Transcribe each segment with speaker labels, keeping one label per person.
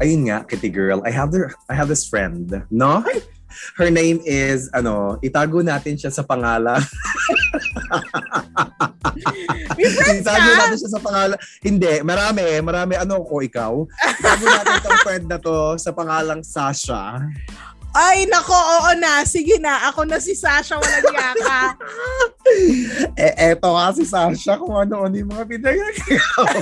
Speaker 1: ayun nga, Kitty Girl, I have, the, I have this friend, no? Her name is, ano, itago natin siya sa pangalan.
Speaker 2: May friends
Speaker 1: itago
Speaker 2: ka?
Speaker 1: natin siya sa pangalan. Hindi, marami, marami. Ano ko, ikaw? Itago natin itong friend na to sa pangalang Sasha.
Speaker 2: Ay, nako, oo na. Sige na. Ako na si Sasha, walang yaka.
Speaker 1: eh, eto nga si Sasha kung ano-ano yung mga pinagagawa.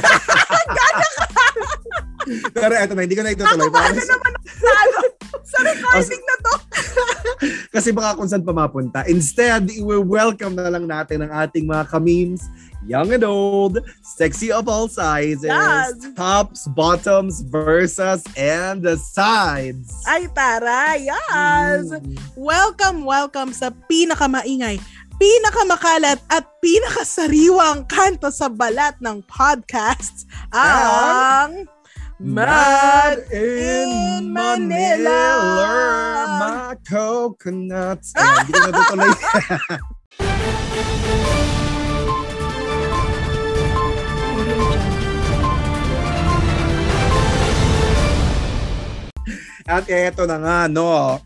Speaker 1: Pero eto na, hindi ko na itutuloy.
Speaker 2: Ako na naman sa, ano, sa recording na to?
Speaker 1: Kasi baka kung saan pa mapunta. Instead, i-welcome na lang natin ang ating mga ka-memes, young and old, sexy of all sizes,
Speaker 2: Yes.
Speaker 1: tops, bottoms, versus, and the sides.
Speaker 2: Ay, tara. Yes.
Speaker 1: Mm.
Speaker 2: Welcome, welcome sa pinakamaingay, pinakamakalat at pinakasariwang kanto sa balat ng podcast, ang Mad
Speaker 1: in
Speaker 2: in
Speaker 1: Manila,
Speaker 2: Manila.
Speaker 1: my coconuts. Ayan, hindi ko natutuloy. At eto na nga, no.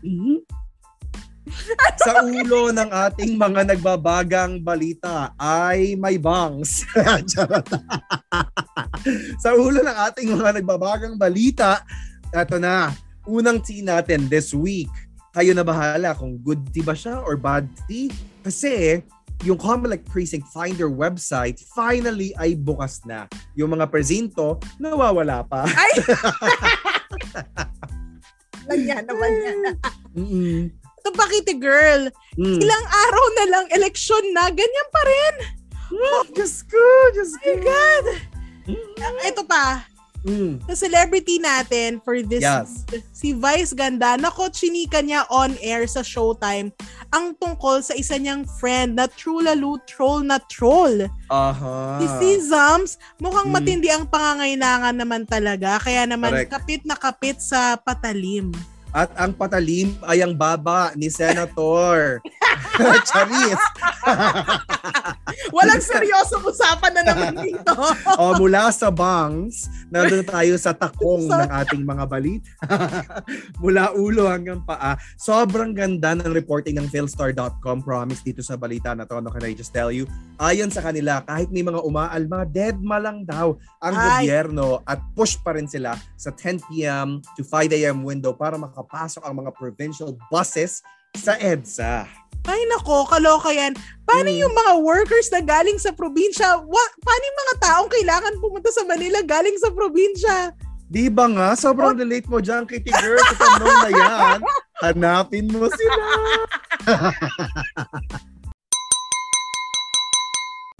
Speaker 1: Sa ulo ng ating mga nagbabagang balita ay may bangs. Sa ulo ng ating mga nagbabagang balita, eto na, unang tea natin this week. Kayo na bahala kung good tea ba siya or bad tea. Kasi yung Comelec Precinct Finder website finally ay bukas na. Yung mga presinto, nawawala pa.
Speaker 2: Ay! Lang yan naman yan.
Speaker 1: Mm-mm.
Speaker 2: Kitty Girl.
Speaker 1: Mm.
Speaker 2: Ilang araw na lang eleksyon na, ganyan pa rin.
Speaker 1: Oh, Diyos ko, Diyos
Speaker 2: Oh my God.
Speaker 1: Mm.
Speaker 2: Ito pa,
Speaker 1: Mm.
Speaker 2: the celebrity natin for this
Speaker 1: Yes.
Speaker 2: si Vice Ganda, nako chinika niya on air sa Showtime ang tungkol sa isa niyang friend na true-lalo troll na troll.
Speaker 1: Aha.
Speaker 2: Si si Zams, mukhang
Speaker 1: Mm.
Speaker 2: matindi ang pangangailangan naman talaga. Kaya naman
Speaker 1: Correct.
Speaker 2: kapit na kapit sa patalim.
Speaker 1: At ang patalim ay ang baba ni Senator. Charis.
Speaker 2: Walang seryosong usapan na naman dito.
Speaker 1: o mula sa bangs, nandun tayo sa takong ng ating mga balita. mula ulo hanggang paa. Sobrang ganda ng reporting ng philstar.com. Promise dito sa balita na to. No, can I just tell you? Ayon sa kanila, kahit may mga umaalma, dead ma lang daw ang
Speaker 2: Ay.
Speaker 1: gobyerno at push pa rin sila sa 10 p.m. to 5 a.m. window para makapasok ang mga provincial buses sa EDSA.
Speaker 2: Ay nako, kaloka yan. Paano
Speaker 1: Mm.
Speaker 2: yung mga workers na galing sa probinsya? Wa, paano yung mga taong kailangan pumunta sa Manila galing sa probinsya?
Speaker 1: Di ba nga? Sobrang relate mo dyan, Kitty Girl. Know na yan, hanapin mo sila.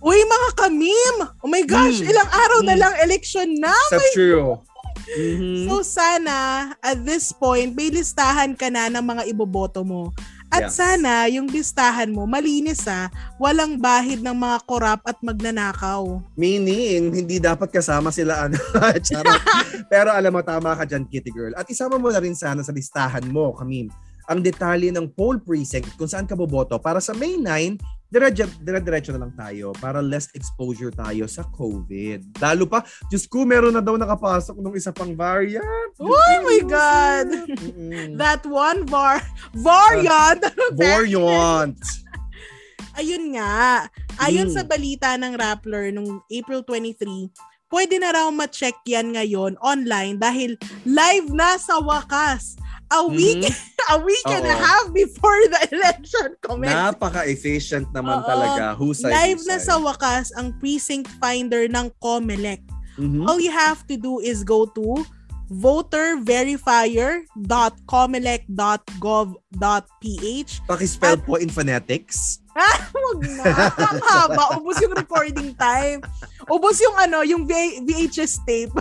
Speaker 2: Uy, mga kamim! Oh my gosh,
Speaker 1: Mm.
Speaker 2: ilang araw na
Speaker 1: Mm.
Speaker 2: lang election na.
Speaker 1: Sa true. Mhm.
Speaker 2: So sana, at this point, may listahan ka na ng mga iboboto mo. At
Speaker 1: Yes.
Speaker 2: sana, yung listahan mo, malinis ha, walang bahid ng mga korap at magnanakaw.
Speaker 1: Meaning, hindi dapat kasama sila. Ano, Charot. Pero alam mo, tama ka dyan, Kitty Girl. At isama mo na rin sana sa listahan mo, Kamim, ang detalye ng poll precinct kung saan ka boboto para sa May 9, dire- dire-diretso na lang tayo para less exposure tayo sa COVID. Lalo pa, Diyos ko, meron na daw nakapasok ng isa pang variant.
Speaker 2: Oh my God!
Speaker 1: Mm-mm.
Speaker 2: That one var variant.
Speaker 1: Variant.
Speaker 2: Ayun nga. Ayon
Speaker 1: Mm.
Speaker 2: sa balita ng Rappler nung April 23, pwede na raw ma-check yan ngayon online dahil live na sa wakas. A week, a week and a
Speaker 1: Mm-hmm. Oo.
Speaker 2: half before the election commences.
Speaker 1: Napaka-efficient naman
Speaker 2: Oo.
Speaker 1: talaga. Husay,
Speaker 2: Live na
Speaker 1: husay.
Speaker 2: sa wakas ang precinct finder ng COMELEC.
Speaker 1: Mhm.
Speaker 2: All you have to do is go to voterverifier.comelec.gov.ph
Speaker 1: Pakispell po in phonetics.
Speaker 2: Huwag na. Ang haba. Ubus yung recording time. Ubus yung ano, yung V- VHS tape.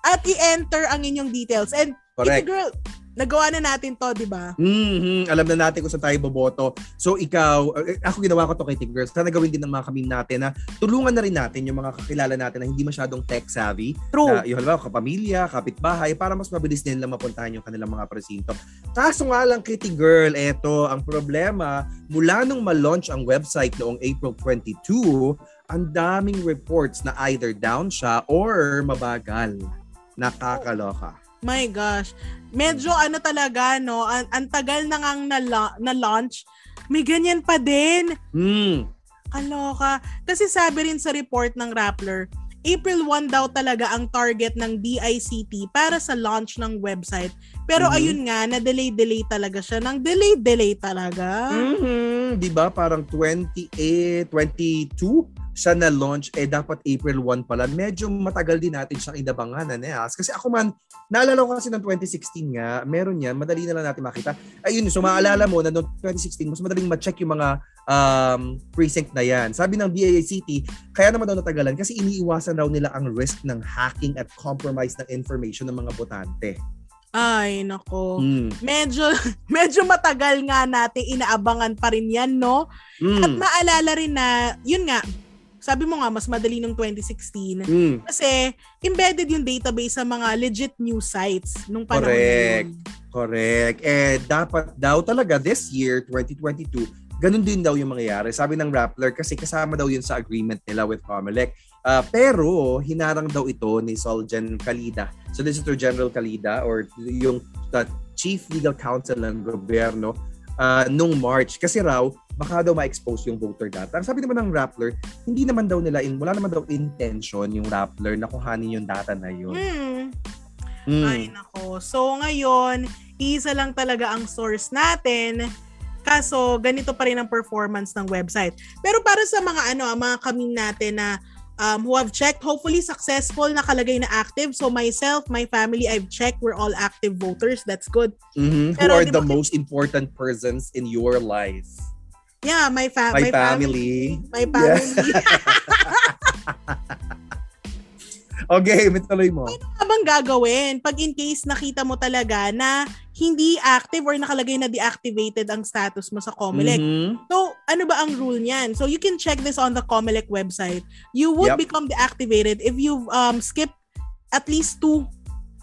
Speaker 2: At i-enter ang inyong details. And,
Speaker 1: Correct.
Speaker 2: Kitty girl, nagawa na natin to, di ba?
Speaker 1: Mhm. Alam na natin kung saan tayo boboto. So ikaw, eh, ako ginawa ko to kay Tig Girls. Sana gawin din ng mga kaming natin na tulungan na rin natin yung mga kakilala natin na hindi masyadong tech savvy.
Speaker 2: True.
Speaker 1: Na, yung halimbawa, kapamilya, kapitbahay, para mas mabilis din nila mapuntahan yung kanilang mga presinto. Kaso nga lang, Kitty Girl, eto, ang problema, mula nung ma-launch ang website noong April 22, ang daming reports na either down siya or mabagal. Nakakaloka.
Speaker 2: My gosh. Medyo ano talaga, no? Ang, ang tagal na ngang na, na launch. May ganyan pa din.
Speaker 1: Mm.
Speaker 2: Kaloka. Kasi sabi rin sa report ng Rappler, April 1 daw talaga ang target ng DICT para sa launch ng website. Pero
Speaker 1: Mhm.
Speaker 2: ayun nga, na-delay-delay talaga siya. Nang delay-delay talaga.
Speaker 1: Mhm. 'Di ba? Parang 28, 22 siya na launch eh dapat April 1 pala. Medyo matagal din natin siyang inabangan Aneas. Kasi ako man naalala ko kasi ng 2016 nga, meron yan, madali na lang natin makita. Ayun, so maalala mo na noong 2016 mas madaling ma-check yung mga um, precinct na yan. Sabi ng DICT, kaya naman daw natagalan kasi iniiwasan daw nila ang risk ng hacking at compromise ng information ng mga botante.
Speaker 2: Ay, nako.
Speaker 1: Mm.
Speaker 2: Medyo, medyo matagal nga natin inaabangan pa rin yan, no?
Speaker 1: Mm.
Speaker 2: At maalala rin na, yun nga, sabi mo nga, mas madali nung 2016.
Speaker 1: Mm.
Speaker 2: Kasi embedded yung database sa mga legit news sites nung panahon
Speaker 1: Correct.
Speaker 2: na yun.
Speaker 1: Correct. Eh, dapat daw talaga this year, 2022, ganun din daw yung mangyayari. Sabi ng Rappler kasi kasama daw yun sa agreement nila with Comelec. Ah, pero hinarang daw ito ni Soljan Kalida. Solicitor General Kalida or yung uh, Chief Legal Counsel ng gobyerno ah, nung March. Kasi raw, baka daw ma-expose yung voter data. Ang sabi naman ng Rappler, hindi naman daw nila, in, wala naman daw intention yung Rappler na kuhanin yung data na yun.
Speaker 2: Hmm.
Speaker 1: Mm.
Speaker 2: Ay, nako. So, ngayon, isa lang talaga ang source natin. Kaso, ganito pa rin ang performance ng website. Pero para sa mga ano, ah, mga kaming natin na um, who have checked, hopefully successful, nakalagay na active. So, myself, my family, I've checked. We're all active voters. That's good.
Speaker 1: Mhm. Who
Speaker 2: Pero
Speaker 1: are
Speaker 2: di
Speaker 1: the
Speaker 2: ba-
Speaker 1: most important persons in your life?
Speaker 2: Yeah, my, fa-
Speaker 1: My
Speaker 2: my family.
Speaker 1: family.
Speaker 2: My family.
Speaker 1: Okay, mituloy mo.
Speaker 2: Habang gagawin, pag in case nakita mo talaga na hindi active or nakalagay na deactivated ang status mo sa Comelec,
Speaker 1: Mhm.
Speaker 2: So, ano ba ang rule niyan? So, you can check this on the Comelec website. You would
Speaker 1: Yep.
Speaker 2: become deactivated if you've um, skipped at least two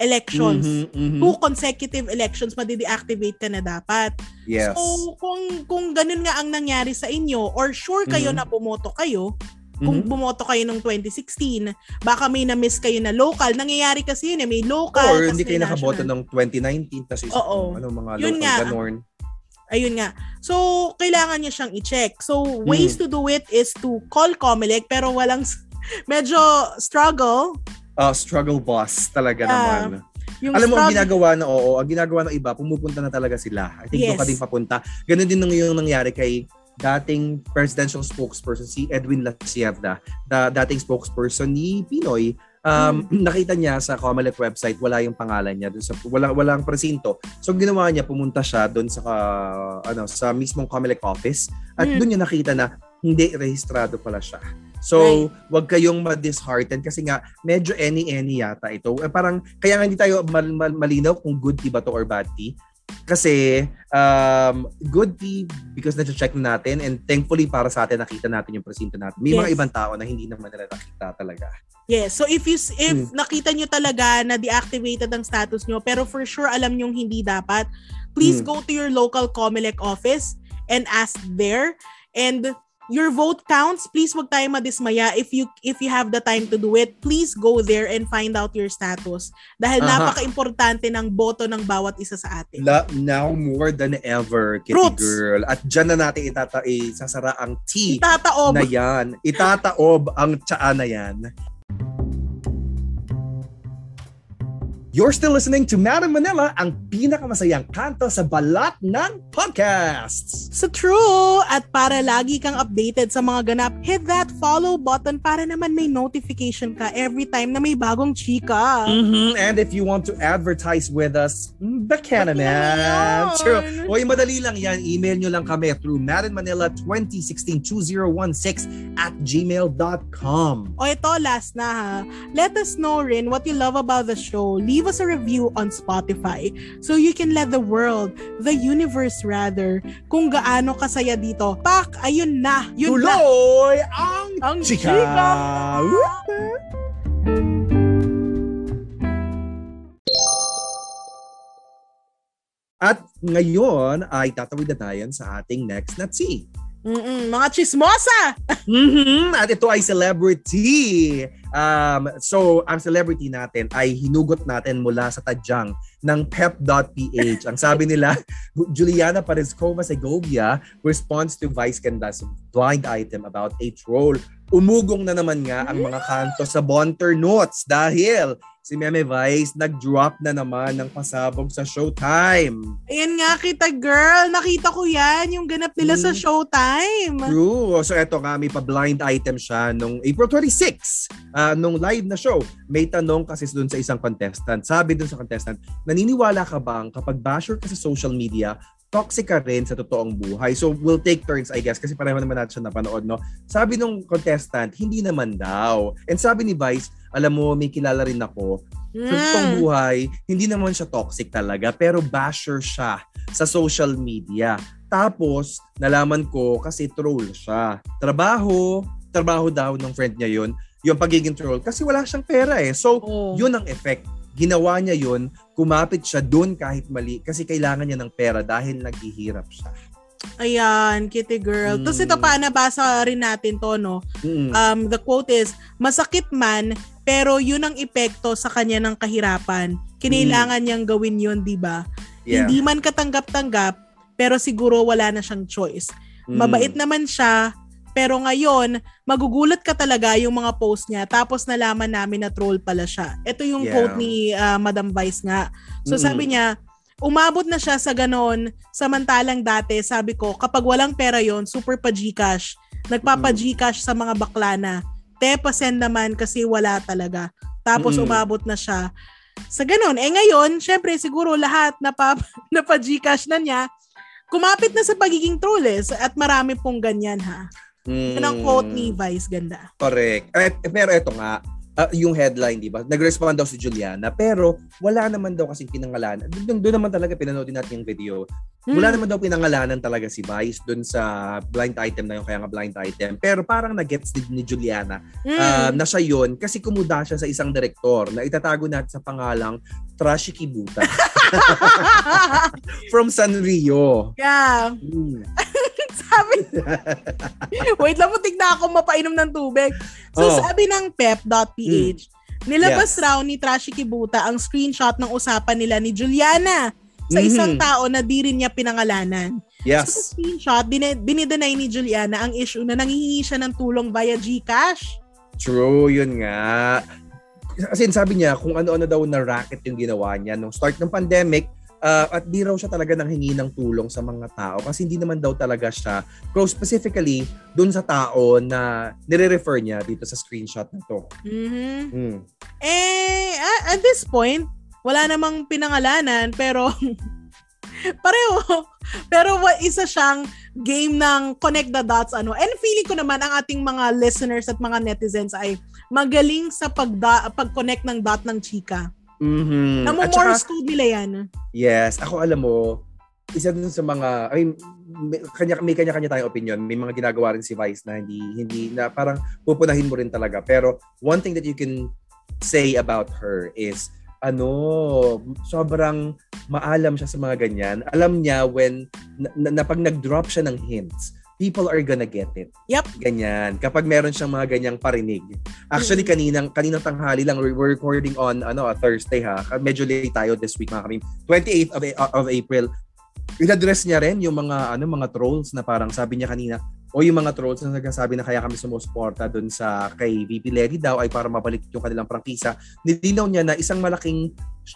Speaker 2: elections.
Speaker 1: Mhm, mhm.
Speaker 2: Two consecutive elections, madi-deactivate ka na dapat.
Speaker 1: Yes.
Speaker 2: So, kung, kung ganun nga ang nangyari sa inyo or sure kayo
Speaker 1: Mhm.
Speaker 2: na bumoto kayo, kung
Speaker 1: Mhm.
Speaker 2: bumoto kayo nung 2016, baka may na-miss kayo na local. Nangyayari kasi yun eh, may local.
Speaker 1: Or hindi kayo nakaboto ng 2019 tapos isa
Speaker 2: Oo.
Speaker 1: ano mga
Speaker 2: Yun
Speaker 1: local
Speaker 2: nga.
Speaker 1: ganorn.
Speaker 2: Ayun nga. So, kailangan niya siyang i-check. So, ways
Speaker 1: Hmm.
Speaker 2: to do it is to call Comelec pero walang medyo struggle.
Speaker 1: Ah, struggle boss talaga
Speaker 2: Yeah.
Speaker 1: naman.
Speaker 2: Yung
Speaker 1: Alam mo, ang ginagawa na, oo, ang ginagawa ng iba, pumupunta na talaga sila. I think doon
Speaker 2: Yes.
Speaker 1: ka din papunta. Ganun din yung nangyari kay dating presidential spokesperson si Edwin Lasievda, da, dating spokesperson ni Pinoy. Um,
Speaker 2: Hmm.
Speaker 1: nakita niya sa Comelec website wala yung pangalan niya dun sa wala walang presinto. So ginawa niya pumunta siya doon sa ah, ano sa mismong Comelec office at
Speaker 2: Hmm.
Speaker 1: doon niya nakita na hindi rehistrado pala siya. So,
Speaker 2: Right.
Speaker 1: wag kayong ma-dishearten kasi nga medyo any-any yata ito. Eh, parang kaya nga hindi tayo mal- mal- malinaw kung good tea ba to or bad tea. Kasi um, good tea because na-check na natin and thankfully para sa atin nakita natin yung presinto natin. May mga
Speaker 2: Yes.
Speaker 1: ibang tao na hindi naman nila nakita talaga.
Speaker 2: Yes. So, if you if
Speaker 1: Hmm.
Speaker 2: nakita nyo talaga na deactivated ang status nyo pero for sure alam nyo hindi dapat, please
Speaker 1: Hmm.
Speaker 2: go to your local Comelec office and ask there. And your vote counts. Please wag tayo madismaya. If you if you have the time to do it, please go there and find out your status. Dahil
Speaker 1: Aha.
Speaker 2: napaka-importante ng boto ng bawat isa sa atin.
Speaker 1: La, now more than ever, Kitty
Speaker 2: Roots.
Speaker 1: Girl. At dyan na natin itata isasara ang tea
Speaker 2: Itataob.
Speaker 1: na yan. Itataob ang tsaa na yan. You're still listening to Madam Manila, ang pinakamasayang kanto sa balat ng podcasts.
Speaker 2: So true! At para lagi kang updated sa mga ganap, hit that follow button para naman may notification ka every time na may bagong chika.
Speaker 1: Mhm. And if you want to advertise with us, baka
Speaker 2: Baka
Speaker 1: naman.
Speaker 2: naman.
Speaker 1: True. Uy, madali lang yan. Email nyo lang kami through maddenmanila2016-2016 at gmail.com.
Speaker 2: O ito, last na ha. Let us know rin what you love about the show. Leave us a review on Spotify so you can let the world, the universe rather, kung gaano kasaya dito. Pak, ayun na. Yun na.
Speaker 1: Tuloy ang,
Speaker 2: Ang
Speaker 1: chika!
Speaker 2: chika!
Speaker 1: At ngayon ay tatawid na tayo sa ating next na.
Speaker 2: Mm-mm, mga chismosa!
Speaker 1: mm-hmm. At ito ay celebrity. Um, so, ang celebrity natin ay hinugot natin mula sa tadyang ng pep.ph. Ang sabi nila, Juliana Parezcova Segovia responds to Vice Ganda's blind item about a troll. Umugong na naman nga ang mga kanto sa Bonter Notes dahil si Meme Vice nag-drop na naman ng pasabog sa Showtime.
Speaker 2: Ayan nga kita girl, nakita ko yan, yung ganap nila mm. sa Showtime.
Speaker 1: True. So eto nga, may pa-blind item siya nung April 26, uh, nung live na show. May tanong kasi dun sa isang contestant. Sabi dun sa contestant, naniniwala ka bang kapag basher ka sa social media, toxic ka rin sa totoong buhay. So, we'll take turns, I guess, kasi pareho naman natin siya napanood, no? Sabi nung contestant, hindi naman daw. And sabi ni Vice, alam mo, may kilala rin ako. Mm. Sa totoong hmm. buhay, hindi naman siya toxic talaga, pero basher siya sa social media. Tapos, nalaman ko kasi troll siya. Trabaho, trabaho daw ng friend niya yun, yung pagiging troll. Kasi wala siyang pera eh. So, oh. yun ang effect ginawa niya yun, kumapit siya doon kahit mali kasi kailangan niya ng pera dahil naghihirap siya.
Speaker 2: Ayan, kitty girl. Mm. Tapos ito pa, nabasa rin natin to, no? Mm. Um, the quote is, masakit man, pero yun ang epekto sa kanya ng kahirapan. Kinailangan mm. niyang gawin yun, di ba? Yeah. Hindi man katanggap-tanggap, pero siguro wala na siyang choice. Mm. Mabait naman siya, pero ngayon, magugulat ka talaga yung mga post niya tapos nalaman namin na troll pala siya. Ito yung yeah. quote ni uh, Madam Vice nga. So mm-hmm. sabi niya, umabot na siya sa ganon, samantalang dati, sabi ko, kapag walang pera yon super pa Gcash. Nagpapa Gcash sa mga bakla na. Te, pasend naman kasi wala talaga. Tapos mm-hmm. umabot na siya sa ganon. Eh ngayon, syempre siguro lahat na pa, na pa Gcash na niya, kumapit na sa pagiging trolls at marami pong ganyan ha. Mm. Yan ang quote ni Vice, ganda.
Speaker 1: Correct. Eh, pero eto nga, uh, yung headline, di ba? Nag-respond daw si Juliana, pero wala naman daw kasing pinangalanan. Doon, doon naman talaga pinanood din natin yung video. Hmm. Wala naman daw pinangalanan talaga si Vice doon sa blind item na yung kaya nga blind item. Pero parang na-gets din ni Juliana hmm. uh, na siya yun kasi kumuda siya sa isang direktor na itatago natin sa pangalang Trashy Kibuta. From Sanrio.
Speaker 2: Yeah. Hmm. sabi, wait lang, mutik na ako mapainom ng tubig. So oh. sabi ng pep.ph, mm. nilabas yes. raw ni Trashy Kibuta ang screenshot ng usapan nila ni Juliana sa mm-hmm. isang tao na di rin niya pinangalanan.
Speaker 1: Yes.
Speaker 2: So sa screenshot, din- dinidenay ni Juliana ang issue na nangihingi siya ng tulong via GCash.
Speaker 1: True, yun nga. Kasi sabi niya, kung ano-ano daw na racket yung ginawa niya nung start ng pandemic, uh, at di raw siya talaga nang hingi ng tulong sa mga tao kasi hindi naman daw talaga siya close specifically dun sa tao na nire-refer niya dito sa screenshot na to.
Speaker 2: Mm-hmm. Mm. Eh, at this point, wala namang pinangalanan pero pareho. Pero isa siyang game ng connect the dots ano. And feeling ko naman ang ating mga listeners at mga netizens ay magaling sa pagda, pag-connect ng dot ng chika.
Speaker 1: Mm-hmm.
Speaker 2: Namo-Morse code nila yan.
Speaker 1: Yes. Ako alam mo, isa dun sa mga, I mean, may kanya, may kanya-kanya tayong opinion. May mga ginagawa rin si Vice na hindi, hindi, na parang pupunahin mo rin talaga. Pero one thing that you can say about her is, ano, sobrang maalam siya sa mga ganyan. Alam niya when, na, na, na pag nag-drop siya ng hints, people are gonna get it.
Speaker 2: Yep.
Speaker 1: Ganyan. Kapag meron siyang mga ganyang parinig. Actually, kaninang, kaninang tanghali lang, we're recording on ano, Thursday ha. Medyo late tayo this week mga kami. 28th of, of April. In-address niya rin yung mga ano mga trolls na parang sabi niya kanina, o yung mga trolls na nagsasabi na kaya kami sumusuporta doon sa kay VP Lenny daw ay para mabalik yung kanilang prangkisa. Nilinaw niya na isang malaking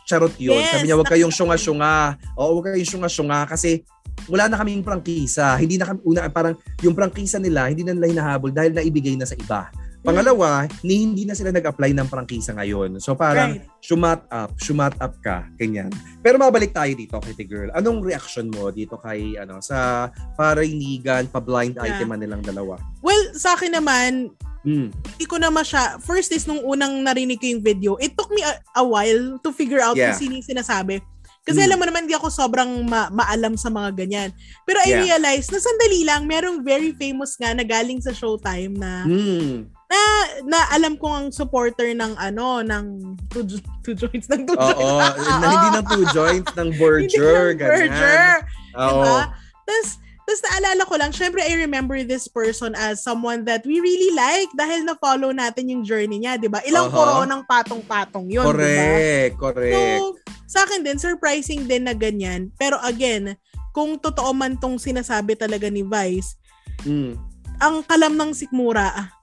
Speaker 1: charot yun. Yes, Sabi niya, wag kayong syunga-syunga. Oo, wag kayong syunga-syunga kasi wala na kaming prangkisa. Hindi na kami, una, parang yung prangkisa nila, hindi na nila hinahabol dahil naibigay na sa iba. Pangalawa, ni hindi na sila nag-apply ng prangkisa ngayon. So parang right. shumat up, shumat up ka, ganyan. Pero mabalik tayo dito kay Girl. Anong reaction mo dito kay ano sa parinigan, pa-blind yeah. item nilang dalawa?
Speaker 2: Well, sa akin naman, Mm. Hindi ko na masya, first is nung unang narinig ko yung video, it took me a, a while to figure out yeah. kung sino yung sinasabi. Kasi mm. alam mo naman, hindi ako sobrang ma- maalam sa mga ganyan. Pero I yeah. realized na sandali lang, merong very famous nga na galing sa Showtime na mm. Na na alam ko ang supporter ng ano ng two, two joints ng two
Speaker 1: Oo,
Speaker 2: joints.
Speaker 1: Oo, na hindi ng two joints ng Berger,
Speaker 2: ganyan. Berger. Oo. Diba? Tapos Tapos naalala ko lang, syempre I remember this person as someone that we really like dahil na-follow natin yung journey niya, di ba? Ilang
Speaker 1: Uh-huh.
Speaker 2: koronang patong-patong yun, di ba?
Speaker 1: Correct, correct.
Speaker 2: So, sa akin din, surprising din na ganyan. Pero again, kung totoo man tong sinasabi talaga ni Vice,
Speaker 1: Mm.
Speaker 2: ang kalam ng sikmura,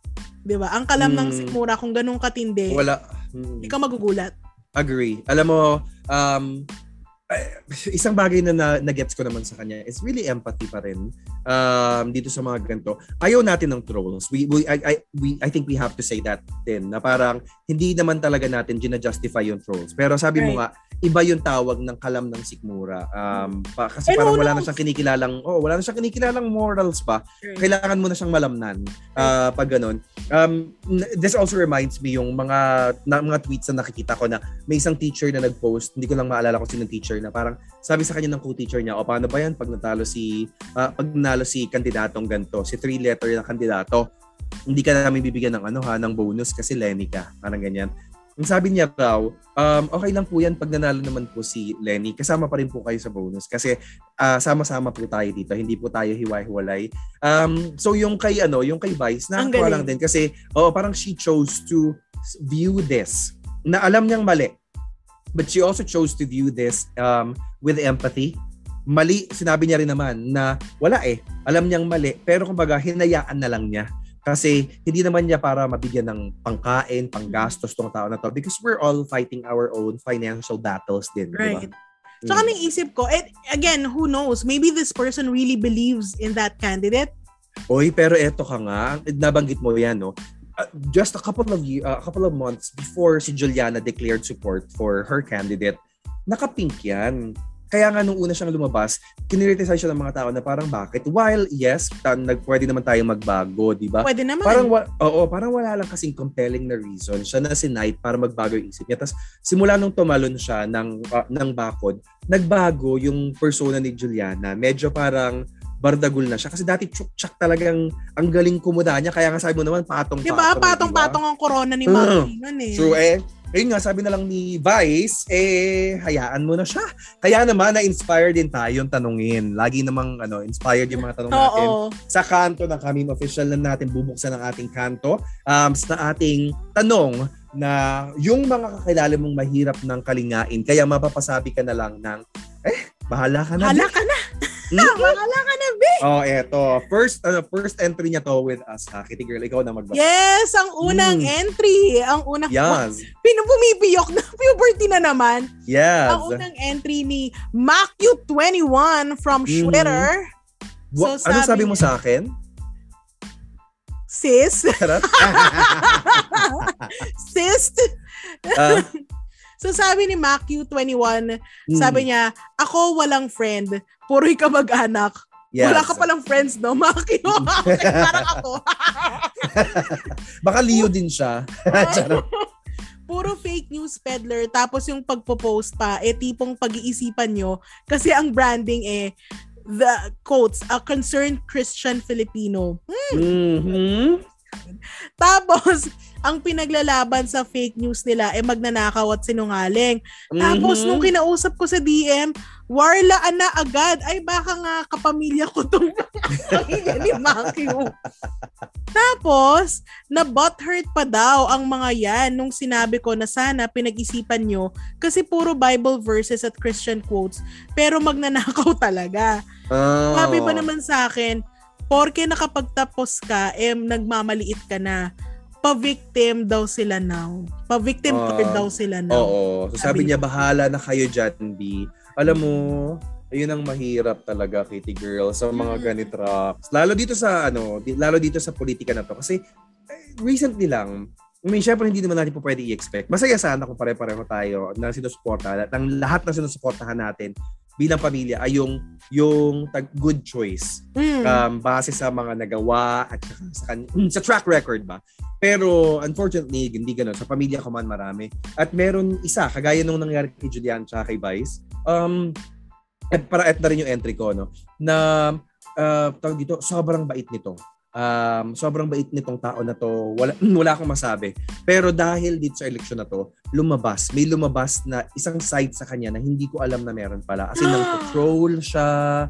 Speaker 2: 'di ba? Ang kalam ng
Speaker 1: Mm.
Speaker 2: sikmura kung ganun katindi,
Speaker 1: Wala. Mm.
Speaker 2: hindi ka magugulat.
Speaker 1: Agree. Alam mo, um, isang bagay na, na na-gets ko naman sa kanya is really empathy pa rin um, dito sa mga ganito. Ayaw natin ng trolls. We, we, I, I, we, I think we have to say that din na parang hindi naman talaga natin gina-justify yung trolls. Pero sabi mo
Speaker 2: Right.
Speaker 1: nga, iba yung tawag ng kalam ng sikmura. Um, pa, kasi
Speaker 2: And
Speaker 1: parang wala na
Speaker 2: knows?
Speaker 1: siyang kinikilalang, oh, wala na siyang kinikilalang morals pa. Kailangan mo na siyang malamnan ah, pag ganun. Um, this also reminds me yung mga na, mga tweets na nakikita ko na may isang teacher na nag-post, hindi ko lang maalala kung sino teacher na parang sabi sa kanya ng co-teacher niya, o paano ba yan pag natalo si ah, pag nanalo si kandidatong ganto, si three letter na kandidato, hindi ka namin bibigyan ng ano ha, ng bonus kasi Lenny ka, parang ganyan. Ang sabi niya raw, um, okay lang po yan pag nanalo naman po si Lenny, kasama pa rin po kayo sa bonus kasi ah, sama-sama po tayo dito, hindi po tayo hiwa-hiwalay. Um, so yung kay ano, yung kay Vice,
Speaker 2: galing.
Speaker 1: lang din kasi oh, parang she chose to view this na alam niyang mali. But she also chose to view this um, with empathy. Mali, sinabi niya rin naman na wala eh. Alam niyang mali, pero kumbaga hinayaan na lang niya. Kasi hindi naman niya para mabigyan ng pangkain, panggastos tong tao na to because we're all fighting our own financial battles din. di ba?
Speaker 2: Right. Tsaka
Speaker 1: Mm.
Speaker 2: naisip ko, and again, who knows, maybe this person really believes in that candidate.
Speaker 1: Oy, pero eto ka nga, nabanggit mo yan, no? Uh, just a couple of uh, a couple of months before si Juliana declared support for her candidate, nakapink yan. Kaya nga nung una siyang lumabas, kinriticize siya ng mga tao na parang bakit? While yes, ta- nag, pwede naman tayo magbago, di ba?
Speaker 2: Pwede naman.
Speaker 1: Parang wa- oo, parang wala lang kasing compelling na reason siya na si Knight para magbago yung isip niya. Tapos simula nung tumalon siya ng ah, ng bakod, nagbago yung persona ni Juliana. Medyo parang bardagul na siya kasi dati chuk-chak talagang ang galing kumuda niya kaya nga sabi mo naman patong-patong.
Speaker 2: diba?
Speaker 1: di ba?
Speaker 2: Patong-patong ang corona ni
Speaker 1: Mm.
Speaker 2: Maki nun eh.
Speaker 1: True eh. Ayun nga, sabi na lang ni Vice, eh, hayaan mo na siya. Kaya naman, na-inspire din tayong tanungin. Lagi namang, ano, inspired yung mga tanong natin
Speaker 2: Oo.
Speaker 1: sa kanto ng kaming official na natin bubuksan ang ating kanto um, sa ating tanong na yung mga kakilala mong mahirap ng kalingain kaya mapapasabi ka na lang ng eh, bahala ka na.
Speaker 2: Hala
Speaker 1: Vic."
Speaker 2: ka na. Bahala ka na, Vic.
Speaker 1: Oh, eto. First ano, first entry niya to with us ha. Kitty girl, ikaw na magbasa.
Speaker 2: Yes, ang unang
Speaker 1: Mm.
Speaker 2: entry. Ang unang,
Speaker 1: Yes.
Speaker 2: pinupumipiyok na puberty na naman.
Speaker 1: Yes.
Speaker 2: Ang unang entry ni Macu21 from
Speaker 1: Mhm.
Speaker 2: Twitter.
Speaker 1: Wa-
Speaker 2: so,
Speaker 1: ano
Speaker 2: sabi
Speaker 1: sabi mo sa akin?
Speaker 2: Sis. Sis.
Speaker 1: Ah,
Speaker 2: So sabi ni Macu21,
Speaker 1: hmm,
Speaker 2: sabi niya, ako walang friend, puro'y kamag-anak.
Speaker 1: yes.
Speaker 2: Wala ka palang friends, no, Macu? Parang ako.
Speaker 1: Baka Leo din siya.
Speaker 2: Puro fake news peddler. Tapos yung pagpo-post pa, eh tipong pag-iisipan nyo. Kasi ang branding eh, the quotes, a concerned Christian Filipino.
Speaker 1: Mhm.
Speaker 2: Tapos, ang pinaglalaban sa fake news nila eh magnanakaw at sinungaling. Tapos,
Speaker 1: Mhm.
Speaker 2: nung kinausap ko sa DM, warlaan na agad. Ay, baka nga kapamilya ko tong pamilya ni Matthew. Tapos, na-butthurt pa daw ang mga yan nung sinabi ko na sana pinag-isipan nyo kasi puro Bible verses at Christian quotes pero magnanakaw talaga.
Speaker 1: Oh.
Speaker 2: Sabi pa naman sa akin, porke nakapagtapos ka, eh, nagmamaliit ka na. Pa-victim daw sila now. Pa-victim card daw sila now.
Speaker 1: Oo. So sabi
Speaker 2: Sabi
Speaker 1: niya, bahala na kayo dyan, B. Alam mo, ayun ang mahirap talaga, Kitty Girl, sa mga
Speaker 2: Mm.
Speaker 1: ganitraps. Lalo dito sa, ano, di- lalo dito sa politika na to. Kasi, eh, recently lang, I mean, syempre hindi naman natin po pwede i-expect. Masaya sana kung pare-pareho tayo na sinusuporta. At ang lahat na sinusuportahan natin bilang pamilya ay yung, yung tag good choice
Speaker 2: Mm.
Speaker 1: um, base sa mga nagawa at sa, kan- mm, sa track record ba. Pero unfortunately, hindi ganun. Sa pamilya ko man marami. At meron isa, kagaya nung nangyari kay Julian at kay Vice, um, at para at na rin yung entry ko, no, na uh, tawag dito, sobrang bait nito. Um, sobrang bait nitong tao na to. Wala, wala akong masabi. Pero dahil dito sa eleksyon na to, lumabas. May lumabas na isang side sa kanya na hindi ko alam na meron pala. As in, nang troll siya,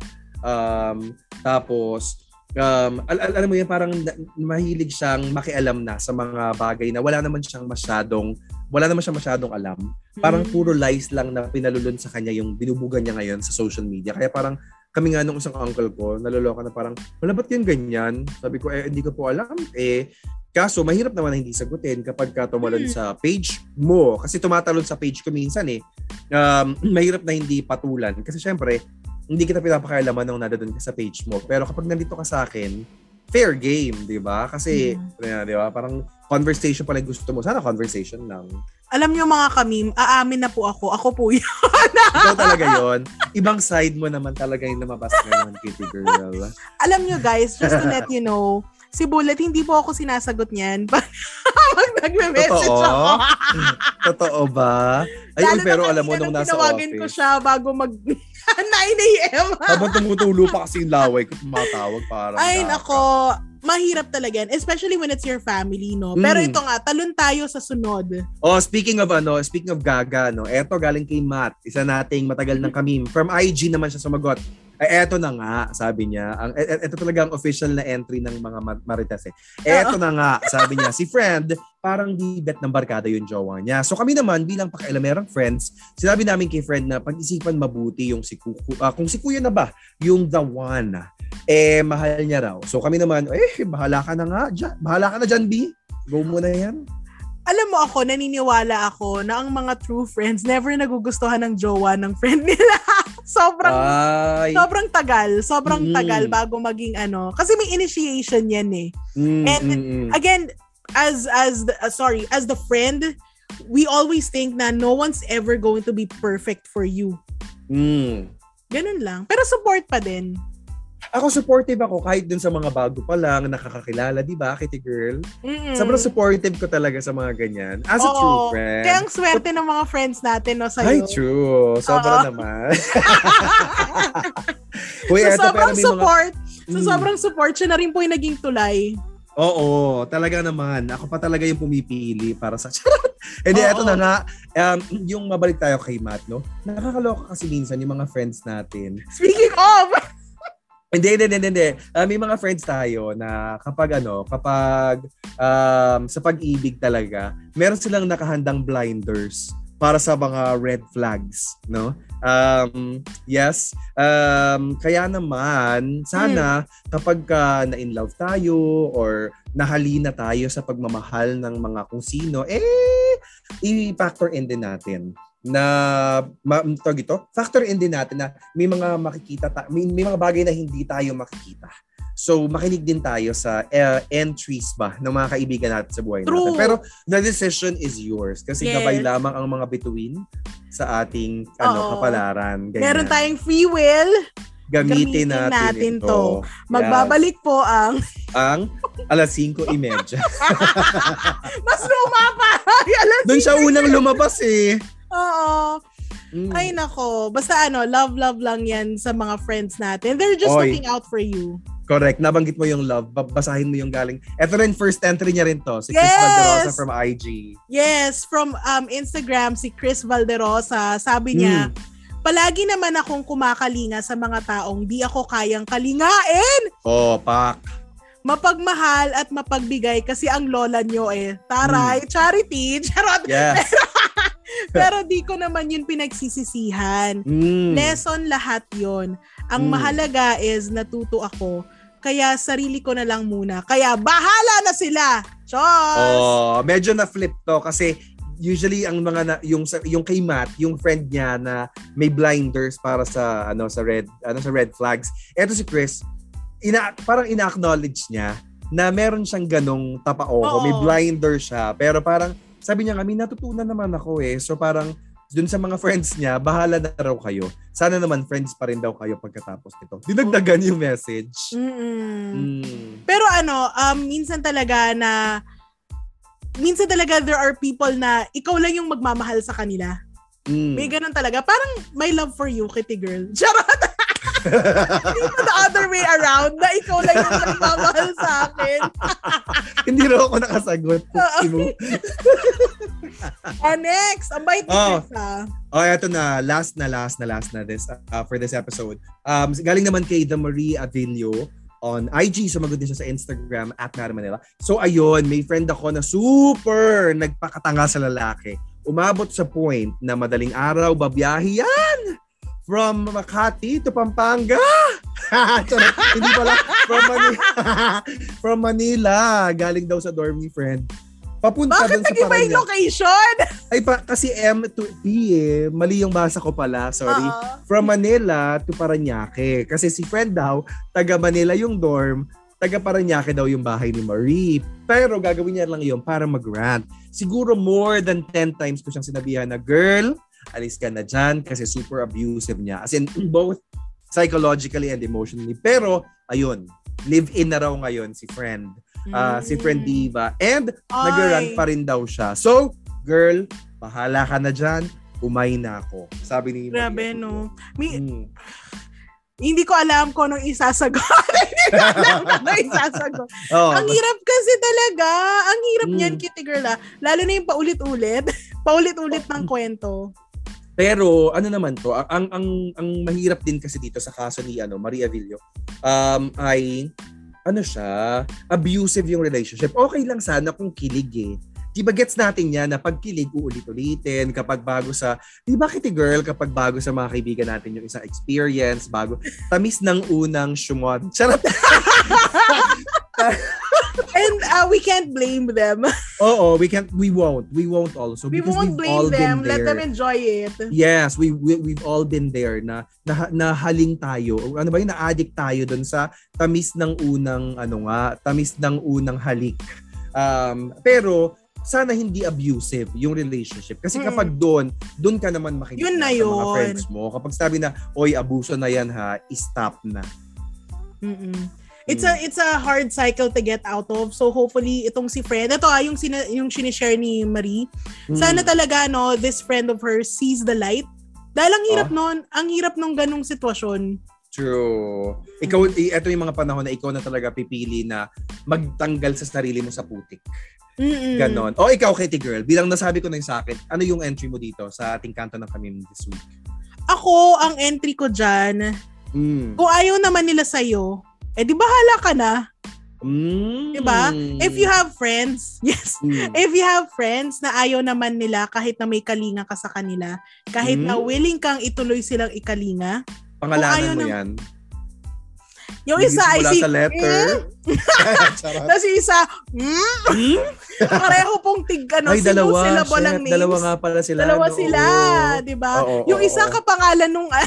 Speaker 1: Um, tapos, um, al- al- alam mo yan, parang mahilig siyang makialam na sa mga bagay na wala naman siyang masyadong wala naman siyang masyadong alam. Parang
Speaker 2: Mm.
Speaker 1: puro lies lang na pinalulun sa kanya yung binubugan niya ngayon sa social media. Kaya parang kami nga nung isang uncle ko, naloloka na parang, wala ba't yan ganyan? Sabi ko, eh, hindi ko po alam. Eh, kaso, mahirap naman na hindi sagutin kapag ka tumalon
Speaker 2: Hmm.
Speaker 1: sa page mo. Kasi tumatalon sa page ko minsan eh. Um, mahirap na hindi patulan. Kasi syempre, hindi kita pinapakailaman nung nada doon ka sa page mo. Pero kapag nandito ka sa akin, fair game, di ba? Kasi,
Speaker 2: Mm.
Speaker 1: di ba, parang conversation pala gusto mo. Sana conversation lang.
Speaker 2: Alam niyo mga kamim, aamin na po ako. Ako po yun.
Speaker 1: Ikaw talaga yon. Ibang side mo naman talaga yung lumabas ngayon, Kitty Girl.
Speaker 2: Alam niyo guys, just to let you know, si Bullet, hindi po ako sinasagot niyan. Pag nagme-message
Speaker 1: Totoo?
Speaker 2: ako.
Speaker 1: Totoo ba? Ay,
Speaker 2: Lalo
Speaker 1: uy, pero alam mo nung nasa
Speaker 2: tinawagan ko
Speaker 1: office.
Speaker 2: siya bago mag 9 a.m.
Speaker 1: Habang tumutulo pa kasi yung laway ko, tumatawag parang.
Speaker 2: Ay, nako. Mahirap talaga yan. Especially when it's your family, no? Pero
Speaker 1: Mm.
Speaker 2: ito nga, talon tayo sa sunod.
Speaker 1: Oh, speaking of ano, speaking of Gaga, no, eto galing kay Matt, isa nating matagal ng kamim. From IG naman siya sumagot. Eh, eto na nga, sabi niya. Ang, e- e- eto talaga ang official na entry ng mga ma- Marites eh. Eto na nga, sabi niya. Si friend, parang di bet ng barkada yung jowa niya. So kami naman, bilang pakialamerang friends, sinabi namin kay friend na pag-isipan mabuti yung si Kuku. ah, kung si Kuya na ba, yung the one, eh, mahal niya raw. So kami naman, eh, bahala ka na nga dyan. Bahala ka na dyan, B. Go mo na yan.
Speaker 2: Alam mo ako, naniniwala ako na ang mga true friends never nagugustuhan ng jowa ng friend nila. sobrang
Speaker 1: Ay.
Speaker 2: sobrang tagal, sobrang
Speaker 1: Mm.
Speaker 2: tagal bago maging ano. Kasi may initiation yan eh.
Speaker 1: Mm,
Speaker 2: And-
Speaker 1: mm, mm.
Speaker 2: Again, as as the, uh, sorry, as the friend, we always think na no one's ever going to be perfect for you.
Speaker 1: Mm.
Speaker 2: Ganun lang. Pero support pa din.
Speaker 1: Ako supportive ako kahit dun sa mga bago pa lang, nakakakilala, di ba, Kitty Girl?
Speaker 2: Mm-mm.
Speaker 1: Sobrang supportive ko talaga sa mga ganyan. As a
Speaker 2: Oo.
Speaker 1: true friend.
Speaker 2: Kaya ang swerte ng mga friends natin no
Speaker 1: Ay,
Speaker 2: sa'yo.
Speaker 1: true. Sobra
Speaker 2: Oo.
Speaker 1: naman. Uy,
Speaker 2: so,
Speaker 1: eto,
Speaker 2: sobrang
Speaker 1: may mga...
Speaker 2: support. So,
Speaker 1: Mm.
Speaker 2: sobrang support. Siya na rin po yung naging tulay.
Speaker 1: Oo, talaga naman. Ako pa talaga yung pumipili para sa charot. Hindi,
Speaker 2: Oo.
Speaker 1: eto na nga. Um, yung mabalik tayo kay Matt, no? Nakakaloka kasi minsan yung mga friends natin.
Speaker 2: Speaking of,
Speaker 1: Hindi, hindi, hindi, hindi. Ah, may mga friends tayo na kapag ano, kapag um, sa pag-ibig talaga, meron silang nakahandang blinders para sa mga red flags, no? Um, yes. Um, kaya naman, sana kapag ka na in love tayo or nahalina tayo sa pagmamahal ng mga kung sino, eh, i-factor in din natin na ma, tawag ito, factor in din natin na may mga makikita ta- may, may mga bagay na hindi tayo makikita. So makinig din tayo sa uh, entries ba ng mga kaibigan natin sa buhay
Speaker 2: True.
Speaker 1: natin. Pero the decision is yours kasi
Speaker 2: Yes.
Speaker 1: gabay lamang ang mga bituin sa ating ano
Speaker 2: Oo.
Speaker 1: kapalaran. Ganyan.
Speaker 2: meron tayong free will.
Speaker 1: gamitin,
Speaker 2: gamitin
Speaker 1: natin,
Speaker 2: natin
Speaker 1: ito.
Speaker 2: to. Magbabalik po ang
Speaker 1: Yes. ang alas 5.30.
Speaker 2: mas luma pa. Alam
Speaker 1: Doon siya unang lumabas eh.
Speaker 2: Oo.
Speaker 1: Mm.
Speaker 2: Ay nako. Basta ano, love love lang yan sa mga friends natin. They're just
Speaker 1: Oy.
Speaker 2: looking out for you.
Speaker 1: Correct. Nabanggit mo yung love. Babasahin mo yung galing. Ito rin first entry niya rin to. Si Chris
Speaker 2: Yes!
Speaker 1: Valderosa from IG.
Speaker 2: Yes, from um Instagram si Chris Valderosa, sabi niya,
Speaker 1: Mm.
Speaker 2: palagi naman akong kumakalinga sa mga taong di ako kayang kalingain.
Speaker 1: Oh, pak.
Speaker 2: Mapagmahal at mapagbigay kasi ang lola nyo eh. Taray,
Speaker 1: Hmm.
Speaker 2: charity, charot.
Speaker 1: Yes.
Speaker 2: Pero di ko naman yun pinagsisisihan.
Speaker 1: Mm.
Speaker 2: Lesson lahat yon. Ang
Speaker 1: Mm.
Speaker 2: mahalaga is natuto ako. Kaya sarili ko na lang muna. Kaya bahala na sila. Chos!
Speaker 1: Oh, medyo na flip to kasi usually ang mga na, yung yung kay Matt, yung friend niya na may blinders para sa ano sa red ano sa red flags. Eto si Chris, ina parang ina-acknowledge niya na meron siyang ganong tapaoko,
Speaker 2: Oo.
Speaker 1: may blinder siya, pero parang sabi niya kami natutunan naman ako eh. So parang dun sa mga friends niya, bahala na raw kayo. Sana naman friends pa rin daw kayo pagkatapos nito. Dinagdagan yung message.
Speaker 2: Mm-mm.
Speaker 1: Mm.
Speaker 2: Pero ano, um, minsan talaga na minsan talaga there are people na ikaw lang yung magmamahal sa kanila.
Speaker 1: Mm.
Speaker 2: May ganun talaga. Parang my love for you, kitty girl. Charot! Hindi pa the other way around na ikaw lang yung magmamahal sa akin.
Speaker 1: Hindi raw ako nakasagot.
Speaker 2: Oh, next. Ang bait ni
Speaker 1: Oh.
Speaker 2: Ah.
Speaker 1: Oh, eto na. Last na, last na, last na this uh, for this episode. Um, galing naman kay The Marie Avilio on IG. So, magod din siya sa Instagram at Mara Manila. So, ayun, may friend ako na super nagpakatanga sa lalaki. Umabot sa point na madaling araw, babiyahe yan! From Makati to Pampanga. Hindi pala. From Manila. From Manila. Galing daw sa dorm ni friend. Papunta
Speaker 2: Bakit
Speaker 1: dun sa
Speaker 2: yung
Speaker 1: Parañaque.
Speaker 2: location?
Speaker 1: Ay pa, kasi M to P eh. Mali yung basa ko pala. Sorry.
Speaker 2: Oo.
Speaker 1: From Manila to Paranaque. Kasi si friend daw, taga Manila yung dorm, taga Paranaque daw yung bahay ni Marie. Pero gagawin niya lang yun para mag-rant. Siguro more than 10 times ko siyang sinabihan na, girl, alis ka na dyan kasi super abusive niya. As in, both psychologically and emotionally. Pero, ayun, live-in na raw ngayon si friend. Ah, si friend Diva. And
Speaker 2: Ay.
Speaker 1: nag-run pa rin daw siya. So, girl, bahala ka na dyan. Umay na ako. Sabi ni
Speaker 2: Grabe,
Speaker 1: Maria.
Speaker 2: no? Mi-
Speaker 1: Mm.
Speaker 2: Hindi ko alam kung anong isasagot. Hindi ko alam kung anong isasagot.
Speaker 1: Oh,
Speaker 2: ang hirap kasi talaga. Ang hirap
Speaker 1: Mm.
Speaker 2: niyan, kitty girl, ah. Lalo na yung paulit-ulit. paulit-ulit ng kwento.
Speaker 1: Pero ano naman to, ang ang ang, mahirap din kasi dito sa kaso ni ano Maria Villo um ay ano siya, abusive yung relationship. Okay lang sana kung kilig eh. Di ba gets natin yan na pag kilig uulit-ulitin kapag bago sa, di ba kitty girl kapag bago sa mga kaibigan natin yung isang experience, bago, tamis ng unang shumon. Charot.
Speaker 2: And uh, we can't blame them.
Speaker 1: Oo, we can't, we won't. We won't also.
Speaker 2: We won't blame them. Let them enjoy it.
Speaker 1: Yes, we, we we've all been there na na, na haling tayo. Ano ba yun? Na-addict tayo dun sa tamis ng unang ano nga, tamis ng unang halik. Um, pero sana hindi abusive yung relationship. Kasi
Speaker 2: Mm.
Speaker 1: kapag doon, doon ka naman makinig
Speaker 2: Yun na
Speaker 1: sa mga
Speaker 2: yun.
Speaker 1: friends mo. Kapag sabi na, oy, abuso na yan ha, stop na.
Speaker 2: Mm-mm. It's a it's a hard cycle to get out of. So hopefully itong si friend, ito ah, yung sina, yung sinishare ni Marie.
Speaker 1: Mm.
Speaker 2: Sana talaga no, this friend of hers sees the light. Dahil ang hirap
Speaker 1: Ah.
Speaker 2: nun, ang hirap nung ganong sitwasyon.
Speaker 1: True. Ikaw, ito yung mga panahon na ikaw na talaga pipili na magtanggal sa sarili mo sa putik.
Speaker 2: Mm-mm.
Speaker 1: Ganon. O ikaw, Kitty Girl, bilang nasabi ko na yung sa akin, ano yung entry mo dito sa ating kanto ng kami this week?
Speaker 2: Ako, ang entry ko dyan,
Speaker 1: Mm.
Speaker 2: kung ayaw naman nila sa'yo, eh di bahala ka na.
Speaker 1: Mm.
Speaker 2: Diba? If you have friends, yes,
Speaker 1: Mm.
Speaker 2: if you have friends na ayaw naman nila kahit na may kalinga ka sa kanila, kahit
Speaker 1: Hmm?
Speaker 2: na willing kang ituloy silang ikalinga,
Speaker 1: Pangalanan mo
Speaker 2: ng-
Speaker 1: yan.
Speaker 2: Yung
Speaker 1: Hindi
Speaker 2: isa ay si...
Speaker 1: sa letter. Charot.
Speaker 2: Tapos yung isa, mm,
Speaker 1: Hmm?
Speaker 2: pareho pong tig, ano,
Speaker 1: Ay, dalawa.
Speaker 2: syllable
Speaker 1: Shit,
Speaker 2: names.
Speaker 1: dalawa nga pala sila.
Speaker 2: Dalawa
Speaker 1: no?
Speaker 2: sila, di ba? Yung isa
Speaker 1: oo.
Speaker 2: kapangalan nung...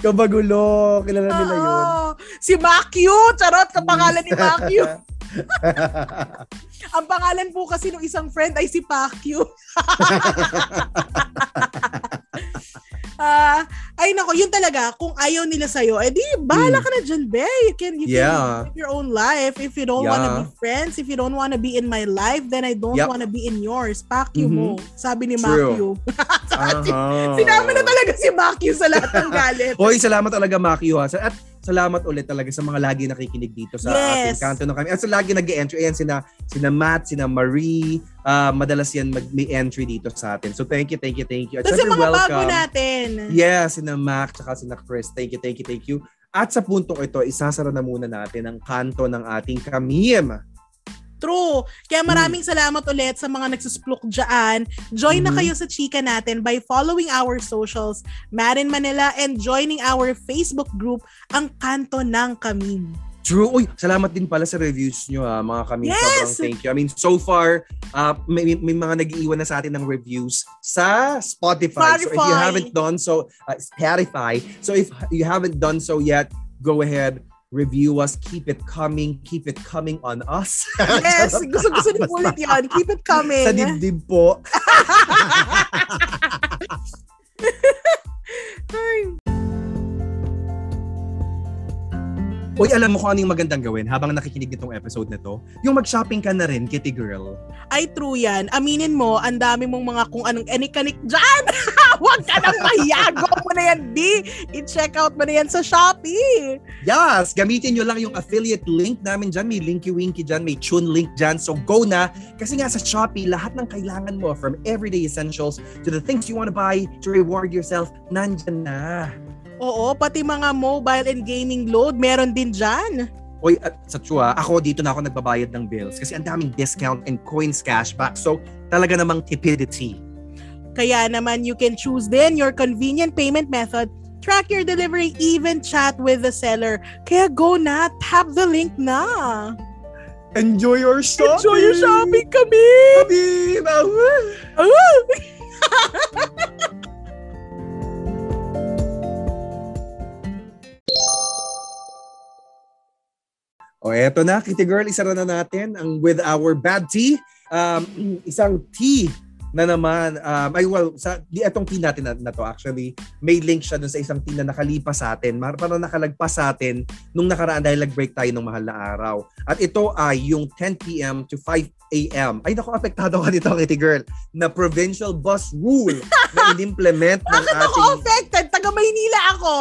Speaker 1: Kabagulo. Kilala nila yun.
Speaker 2: Oo. si Makyu, charot, kapangalan ni Makyu. Ang pangalan po kasi ng isang friend ay si Pakyu. Ay nako, yun talaga, kung ayaw nila sa'yo, eh di, bahala
Speaker 1: Mm.
Speaker 2: ka na dyan, be. You can, you
Speaker 1: Yeah.
Speaker 2: can live your own life. If you don't
Speaker 1: Yeah.
Speaker 2: wanna be friends, if you don't wanna be in my life, then I don't
Speaker 1: Yep.
Speaker 2: wanna be in yours. Pakyu
Speaker 1: Mhm.
Speaker 2: mo. Sabi ni
Speaker 1: True.
Speaker 2: Makyu.
Speaker 1: Aha.
Speaker 2: Sinama na talaga si Makyu sa lahat ng galit.
Speaker 1: Hoy, salamat talaga Maki ha. At salamat ulit talaga sa mga lagi nakikinig dito sa ating
Speaker 2: Yes.
Speaker 1: kanto ng kami. At sa lagi nag-entry, ayan sina, sina Matt, sina Marie, ah, madalas yan mag, may entry dito sa atin. So thank you, thank you, thank you. At
Speaker 2: yung
Speaker 1: syempre,
Speaker 2: mga bago
Speaker 1: welcome.
Speaker 2: natin.
Speaker 1: Yeah, sina Mac, tsaka sina Chris. Thank you, thank you, thank you. At sa puntong ito, isasara na muna natin ang kanto ng ating kamim.
Speaker 2: True. Kaya maraming salamat ulit sa mga nagsusplok dyan. Join na
Speaker 1: Mhm.
Speaker 2: kayo sa chika natin by following our socials, Marin Manila, and joining our Facebook group, Ang Kanto ng Kamim.
Speaker 1: True. Uy, salamat din pala sa reviews nyo ha, mga kami.
Speaker 2: Yes!
Speaker 1: Sobrang thank you. I mean, so far, uh, may, may mga nag-iwan na sa atin ng reviews sa Spotify. So if you
Speaker 2: Spotify.
Speaker 1: haven't done so, uh, Spotify. So if you haven't done so yet, go ahead, review us, keep it coming, keep it coming on us.
Speaker 2: Yes, gusto-gusto ni ulit yan. Keep it coming.
Speaker 1: sa dibdib po. Uy, alam mo kung ano yung magandang gawin habang nakikinig nitong episode na to? Yung mag-shopping ka na rin, kitty girl.
Speaker 2: Ay, true yan. Aminin mo, ang dami mong mga kung anong enik-anik dyan. Huwag ka nang mahiya. Go mo na yan, B. I-check out mo na yan sa Shopee.
Speaker 1: Yes, gamitin nyo lang yung affiliate link namin dyan. May Linky Winky dyan, may Tune link dyan. So go na. Kasi nga sa Shopee, lahat ng kailangan mo from everyday essentials to the things you want to buy to reward yourself, nandyan na.
Speaker 2: Oo, pati mga mobile and gaming load, meron din dyan.
Speaker 1: Oy, at sa Chua, ako dito na ako nagbabayad ng bills kasi ang daming discount and coins cashback. So, talaga namang tipidity.
Speaker 2: Kaya naman you can choose din your convenient payment method, track your delivery, even chat with the seller. Kaya go na, tap the link na.
Speaker 1: Enjoy your shopping!
Speaker 2: Enjoy your shopping kami!
Speaker 1: Kami!
Speaker 2: Ah!
Speaker 1: O eto na, Kitty Girl, isa na natin ang with our bad tea. Um, isang tea na naman, um, ay well, sa, di etong tea natin na, na to actually, may link siya dun sa isang tea na nakalipas sa atin, mar- parang nakalagpas sa atin nung nakaraan dahil nag-break tayo ng mahal na araw. At ito ay yung 10pm to 5 a.m. Ay naku, apektado ka dito, Kitty Girl, na provincial bus rule na in-implement ng
Speaker 2: Bakit ako
Speaker 1: ating...
Speaker 2: affected? Taga Maynila ako.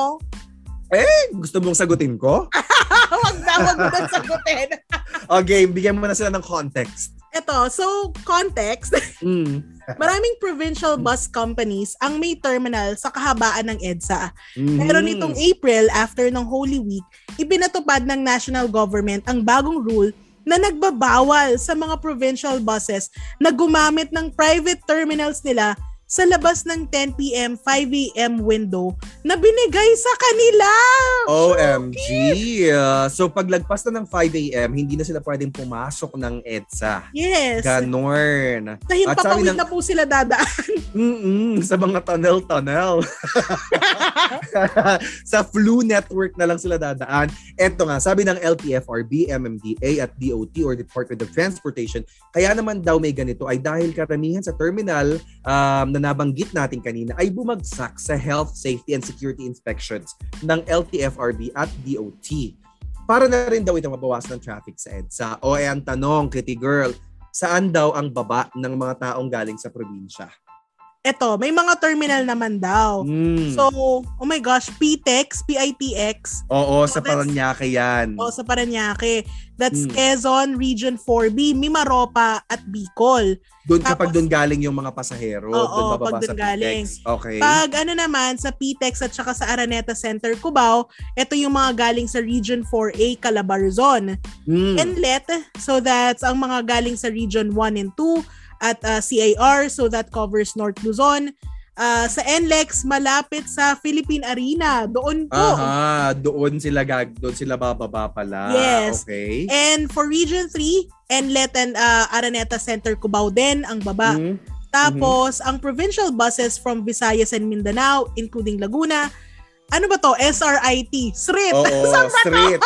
Speaker 1: Eh, gusto mong sagutin ko?
Speaker 2: Huwag na, huwag mo na sagutin.
Speaker 1: Okay, bigyan mo na sila ng context.
Speaker 2: Ito, so context,
Speaker 1: Mm.
Speaker 2: maraming provincial bus companies ang may terminal sa kahabaan ng EDSA.
Speaker 1: Mhm.
Speaker 2: Pero nitong April, after ng Holy Week, ipinatupad ng national government ang bagong rule na nagbabawal sa mga provincial buses na gumamit ng private terminals nila sa labas ng 10pm, 5am window na binigay sa kanila.
Speaker 1: OMG! Uh, so paglagpas na ng 5 a.m., hindi na sila pwedeng pumasok ng EDSA.
Speaker 2: Yes.
Speaker 1: Ganorn.
Speaker 2: Sa himpapawid
Speaker 1: ng-
Speaker 2: na po sila dadaan.
Speaker 1: Mm-mm, sa mga tunnel-tunnel. sa Flu Network na lang sila dadaan. Eto nga, sabi ng LTFRB, MMDA at DOT or Department of Transportation, kaya naman daw may ganito ay dahil karamihan sa terminal um, na nabanggit natin kanina ay bumagsak sa health, safety, and security inspections ng LTFRB at DOT. Para na rin daw ito mabawasan ng traffic sa EDSA. O ay ang tanong, Kitty Girl, saan daw ang baba ng mga taong galing sa probinsya?
Speaker 2: Eto, may mga terminal naman daw.
Speaker 1: Mm.
Speaker 2: So, oh my gosh, PTEX, PITX,
Speaker 1: Oo,
Speaker 2: So
Speaker 1: sa Paranaque yan.
Speaker 2: o sa Paranaque. That's
Speaker 1: Mm.
Speaker 2: Quezon, Region 4B, Mimaropa, at Bicol.
Speaker 1: Doon kapag doon galing yung mga pasahero,
Speaker 2: Oo,
Speaker 1: doon bababa
Speaker 2: pag
Speaker 1: sa
Speaker 2: doon galing.
Speaker 1: PTEX. Okay.
Speaker 2: Pag ano naman, sa PTEX at saka sa Araneta Center, Cubao, ito yung mga galing sa Region 4A, Calabarzon.
Speaker 1: Mm.
Speaker 2: Inlet, so that's ang mga galing sa Region 1 and 2 at uh, CAR, so that covers North Luzon. Uh, sa NLEX, malapit sa Philippine Arena. Doon po.
Speaker 1: Aha, doon sila gag doon sila bababa pala.
Speaker 2: Yes.
Speaker 1: Okay.
Speaker 2: And for Region 3, NLET and uh, Araneta Center, Cubao din ang baba.
Speaker 1: Mm.
Speaker 2: Tapos, ang provincial buses from Visayas and Mindanao, including Laguna, ano ba to? SRIT. SRIT.
Speaker 1: Oo, street.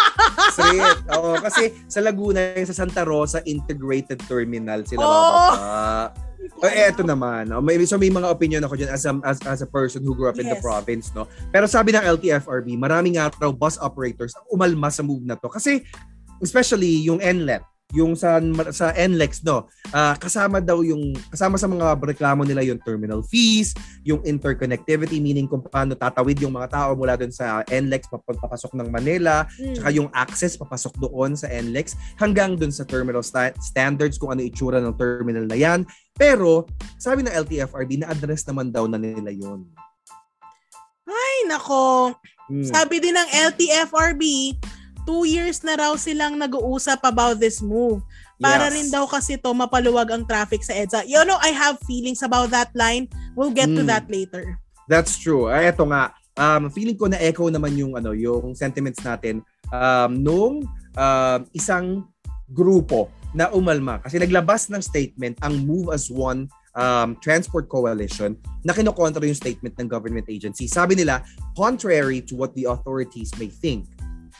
Speaker 1: street. Oo, kasi sa Laguna, yung sa Santa Rosa Integrated Terminal sila
Speaker 2: Oo.
Speaker 1: bababa. O, eh, eto naman. no? May, so may mga opinion ako dyan as a, as, as a person who grew up in the
Speaker 2: Yes.
Speaker 1: province. no Pero sabi ng LTFRB, maraming nga raw bus operators ang umalma sa move na to. Kasi especially yung NLET, yung sa sa NLEX no ah, kasama daw yung kasama sa mga reklamo nila yung terminal fees yung interconnectivity meaning kung paano tatawid yung mga tao mula doon sa NLEX pap- papasok ng Manila
Speaker 2: Mm.
Speaker 1: Tsaka yung access papasok doon sa NLEX hanggang doon sa terminal sta- standards kung ano itsura ng terminal na yan. Pero sabi ng LTFRB na address naman daw na nila yon.
Speaker 2: Ay, nako.
Speaker 1: Hmm.
Speaker 2: Sabi din ng LTFRB, two years na raw silang nag-uusap about this move. Para
Speaker 1: Yes.
Speaker 2: rin daw kasi to mapaluwag ang traffic sa EDSA. You know, I have feelings about that line. We'll get to
Speaker 1: Mm.
Speaker 2: that later.
Speaker 1: That's true. Ay, eto nga. Um, feeling ko na echo naman yung ano, yung sentiments natin um, nung um, isang grupo na umalma kasi naglabas ng statement ang Move as One um, Transport Coalition na kinokontra yung statement ng government agency. Sabi nila, contrary to what the authorities may think,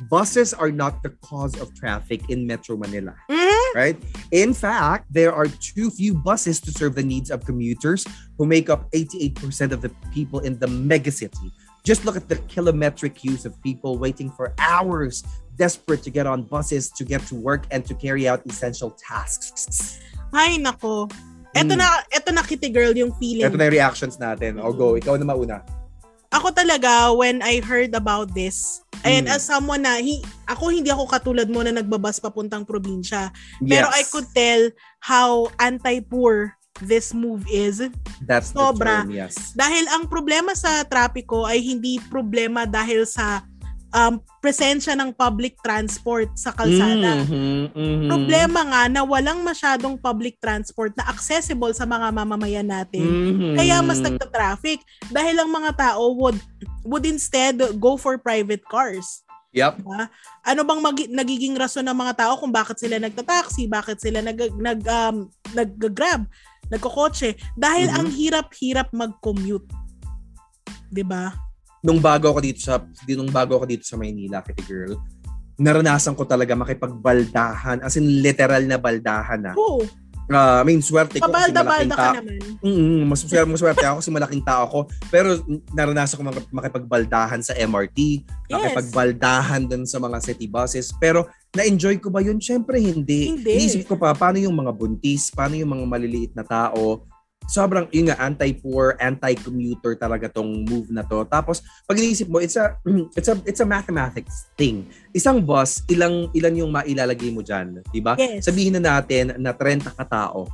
Speaker 1: buses are not the cause of traffic in Metro Manila.
Speaker 2: Mhm.
Speaker 1: Right? In fact, there are too few buses to serve the needs of commuters who make up 88% of the people in the megacity. Just look at the kilometric use of people waiting for hours, desperate to get on buses to get to work and to carry out essential tasks.
Speaker 2: Ay, nako. Eto
Speaker 1: Mm.
Speaker 2: na, eto na kitty girl yung feeling.
Speaker 1: Ito na yung reactions natin. O go, ikaw na mauna.
Speaker 2: Ako talaga, when I heard about this, and
Speaker 1: Mm.
Speaker 2: as someone na, hi, ako hindi ako katulad mo na nagbabas papuntang probinsya.
Speaker 1: Yes.
Speaker 2: Pero I could tell how anti-poor this move is.
Speaker 1: That's the
Speaker 2: sobra.
Speaker 1: term, yes.
Speaker 2: Dahil ang problema sa trapiko ay hindi problema dahil sa um, presensya ng public transport sa kalsada.
Speaker 1: Mhm, mhm.
Speaker 2: Problema nga na walang masyadong public transport na accessible sa mga mamamayan natin.
Speaker 1: Mhm.
Speaker 2: Kaya mas nagta-traffic dahil ang mga tao would would instead go for private cars.
Speaker 1: Yep.
Speaker 2: Ano bang magi- nagiging rason ng mga tao kung bakit sila nagta-taxi, bakit sila nag nag um, nag-grab, nagkokotse dahil
Speaker 1: Mhm.
Speaker 2: ang hirap-hirap mag-commute. 'Di ba?
Speaker 1: Nung bago ako dito sa nung bago ako dito sa Maynila, Kitty Girl, naranasan ko talaga makipagbaldahan, as in literal na baldahan na.
Speaker 2: Oo,
Speaker 1: Ah, I mean, swerte ko kasi malaking tao.
Speaker 2: naman.
Speaker 1: Mm, mas swerte, mas swerte ako kasi malaking tao ako. Pero naranasan ko mak- makipagbaldahan sa MRT,
Speaker 2: Yes.
Speaker 1: makipagbaldahan dun sa mga city buses. Pero na-enjoy ko ba yun? Syempre hindi.
Speaker 2: Hindi.
Speaker 1: Iniisip ko pa, paano yung mga buntis, paano yung mga maliliit na tao, sobrang yun nga anti-poor, anti-commuter talaga tong move na to. Tapos pag iniisip mo, it's a it's a it's a mathematics thing. Isang bus, ilang ilan yung mailalagay mo diyan, 'di ba?
Speaker 2: Yes.
Speaker 1: Sabihin na natin na 30 katao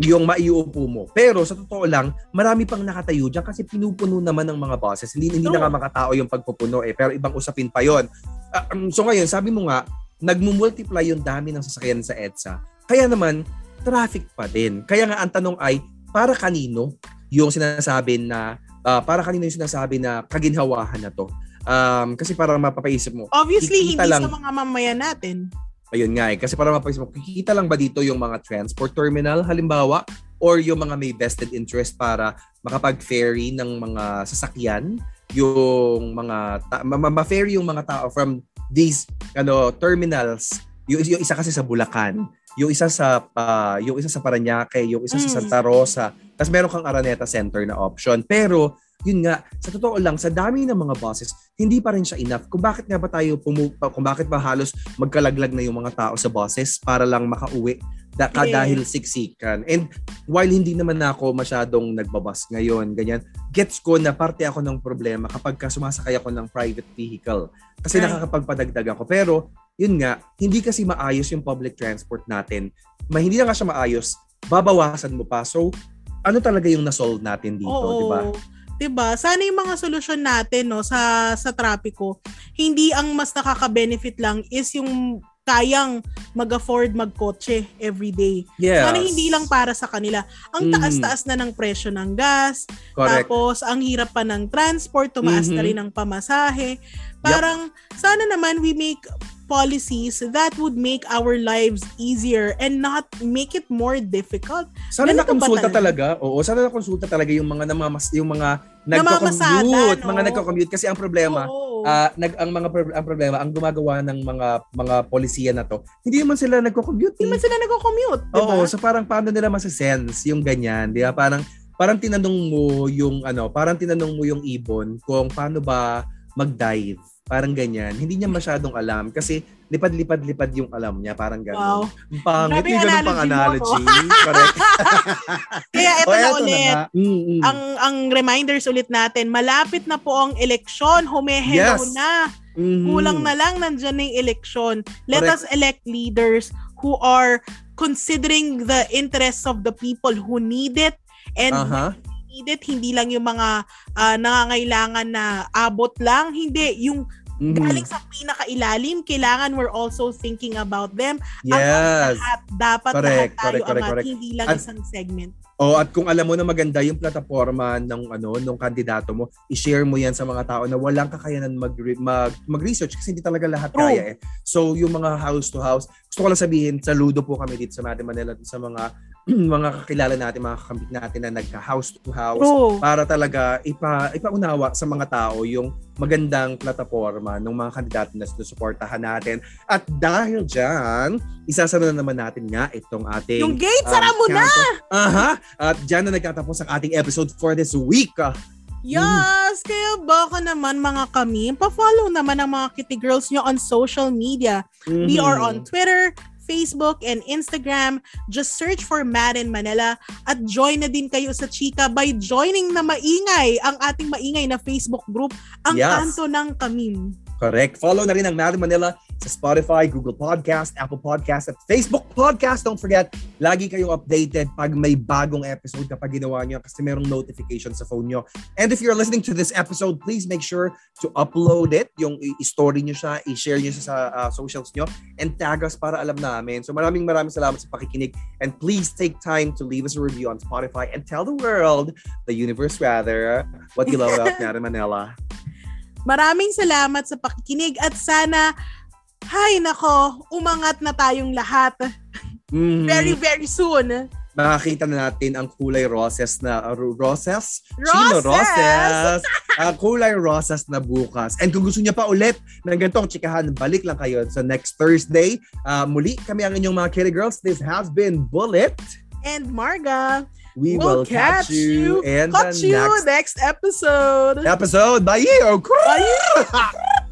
Speaker 1: yung maiuupo mo. Pero sa totoo lang, marami pang nakatayo diyan kasi pinupuno naman ng mga buses. Hindi hindi na
Speaker 2: True.
Speaker 1: nga makatao yung pagpupuno eh, pero ibang usapin pa 'yon. Ah, um, so ngayon, sabi mo nga, nagmumultiply yung dami ng sasakyan sa EDSA. Kaya naman, traffic pa din. Kaya nga ang tanong ay, para kanino yung sinasabi na, ah, para kanino yung sinasabi na kaginhawahan na to? Um, kasi parang mapapaisip mo,
Speaker 2: Obviously, hindi
Speaker 1: lang.
Speaker 2: sa mga mamayan natin.
Speaker 1: ayun nga eh, kasi parang mapapaisip mo, kikita lang ba dito yung mga transport terminal halimbawa? Or yung mga may vested interest para makapag-ferry ng mga sasakyan? Yung mga, ta- ma- ma- ma-ferry yung mga tao from these ano terminals yung, yung isa kasi sa Bulacan yung isa sa ah, yung isa sa Paranaque yung isa sa
Speaker 2: Mm.
Speaker 1: Santa Rosa tapos meron kang Araneta Center na option pero yun nga sa totoo lang sa dami ng mga buses hindi pa rin siya enough kung bakit nga ba tayo pumu- kung bakit ba halos magkalaglag na yung mga tao sa buses para lang makauwi da- ka-
Speaker 2: Yes.
Speaker 1: dahil siksikan and while hindi naman ako masyadong nagbabas ngayon ganyan gets ko na parte ako ng problema kapag ka sumasakay ako ng private vehicle kasi
Speaker 2: Right.
Speaker 1: nakakapagpadagdag ako pero yun nga, hindi kasi maayos yung public transport natin. Ma, hindi na nga siya maayos, babawasan mo pa. So, ano talaga yung na-solve natin dito, di ba?
Speaker 2: 'Di ba? Sana yung mga solusyon natin no sa sa trapiko, hindi ang mas nakaka-benefit lang is yung kayang mag-afford magkotse every day.
Speaker 1: Yes.
Speaker 2: Sana hindi lang para sa kanila. Ang
Speaker 1: Mm.
Speaker 2: taas-taas na ng presyo ng gas,
Speaker 1: Correct.
Speaker 2: tapos ang hirap pa ng transport, tumaas na
Speaker 1: Mhm.
Speaker 2: rin ang pamasahe. Parang sana naman we make policies that would make our lives easier and not make it more difficult.
Speaker 1: Sana
Speaker 2: ganito
Speaker 1: nakonsulta
Speaker 2: talaga?
Speaker 1: talaga. Oo, sana nakonsulta talaga yung mga namamas, yung mga nagko-commute, mga nagko-commute kasi ang problema,
Speaker 2: Oo.
Speaker 1: ah, nag ang mga pro- ang problema, ang gumagawa ng mga mga polisiya na to, hindi naman sila nagko-commute.
Speaker 2: Hindi
Speaker 1: eh.
Speaker 2: man sila nagko-commute, di ba?
Speaker 1: Oo, so parang paano nila masa-sense yung ganyan, di ba? Parang parang tinanong mo yung ano, parang tinanong mo yung ibon kung paano ba mag-dive. Parang ganyan. Hindi niya masyadong alam kasi lipad-lipad-lipad yung alam niya. Parang
Speaker 2: Wow.
Speaker 1: gano'n. Ang pangit. Yung ganun pang analogy. Correct.
Speaker 2: Kaya ito
Speaker 1: O,
Speaker 2: na ulit.
Speaker 1: nga. Mm, mm.
Speaker 2: Ang ang reminders ulit natin, malapit na po ang eleksyon, humehelo
Speaker 1: Yes.
Speaker 2: na.
Speaker 1: Mhm.
Speaker 2: Kulang na lang nandyan na yung eleksyon. Let
Speaker 1: Correct.
Speaker 2: us elect leaders who are considering the interests of the people who need it and
Speaker 1: Aha.
Speaker 2: need it, hindi lang yung mga ah, nangangailangan na abot lang, hindi yung
Speaker 1: Mhm.
Speaker 2: galing sa pinakailalim, kailangan we're also thinking about them.
Speaker 1: Yes.
Speaker 2: At dapat
Speaker 1: Correct,
Speaker 2: lahat tayo
Speaker 1: correct, correct, correct.
Speaker 2: hindi lang
Speaker 1: At-
Speaker 2: isang segment.
Speaker 1: Oh, at kung alam mo na maganda yung plataforma ng ano ng kandidato mo, i-share mo 'yan sa mga tao na walang kakayanan mag mag mag-research kasi hindi talaga lahat
Speaker 2: True.
Speaker 1: kaya eh. So yung mga house to house, gusto ko lang sabihin, saludo po kami dito sa Mate Manila sa mga mga kakilala natin, mga kakambit natin na nagka-house to house
Speaker 2: True.
Speaker 1: para talaga ipa ipaunawa sa mga tao yung magandang plataforma ng mga kandidato na sinusuportahan natin. At dahil dyan, isasara na naman natin nga itong ating
Speaker 2: Yung gate,
Speaker 1: um,
Speaker 2: sara mo na!
Speaker 1: Aha! At dyan na nagtatapos ang ating episode for this week.
Speaker 2: Yes! Kaya baka naman mga kami, pa-follow naman ang mga kitty girls nyo on social media. We
Speaker 1: mhm.
Speaker 2: are on Twitter, Facebook and Instagram. Just search for Marin Manila at join na din kayo sa Chika by joining na maingay ang ating maingay na Facebook group, ang
Speaker 1: Yes.
Speaker 2: Kanto ng Kamim.
Speaker 1: Correct. Follow na rin ang Marin Manila sa Spotify, Google Podcast, Apple Podcast, at Facebook Podcast. Don't forget, lagi kayong updated pag may bagong episode kapag ginawa nyo kasi merong notification sa phone nyo. And if you're listening to this episode, please make sure to upload it, yung i-story nyo siya, i-share nyo siya sa uh, socials nyo, and tag us para alam namin. So maraming maraming salamat sa pakikinig. And please take time to leave us a review on Spotify and tell the world, the universe rather, what you love about Marin Manila.
Speaker 2: Maraming salamat sa pakikinig at sana, hay nako, umangat na tayong lahat
Speaker 1: Mhm.
Speaker 2: very, very soon.
Speaker 1: makakita na natin ang kulay roses na uh, ro- roses?
Speaker 2: Roses!
Speaker 1: Chino roses! Ang kulay roses na bukas. And kung gusto niya pa ulit ng ganitong chikahan, balik lang kayo sa next Thursday. Uh, muli kami ang inyong mga kitty girls. This has been Bullet.
Speaker 2: And Marga,
Speaker 1: We
Speaker 2: We'll
Speaker 1: will catch,
Speaker 2: catch
Speaker 1: you
Speaker 2: you.
Speaker 1: in
Speaker 2: catch
Speaker 1: the
Speaker 2: you
Speaker 1: next
Speaker 2: next episode.
Speaker 1: episode. Bye!
Speaker 2: Bye!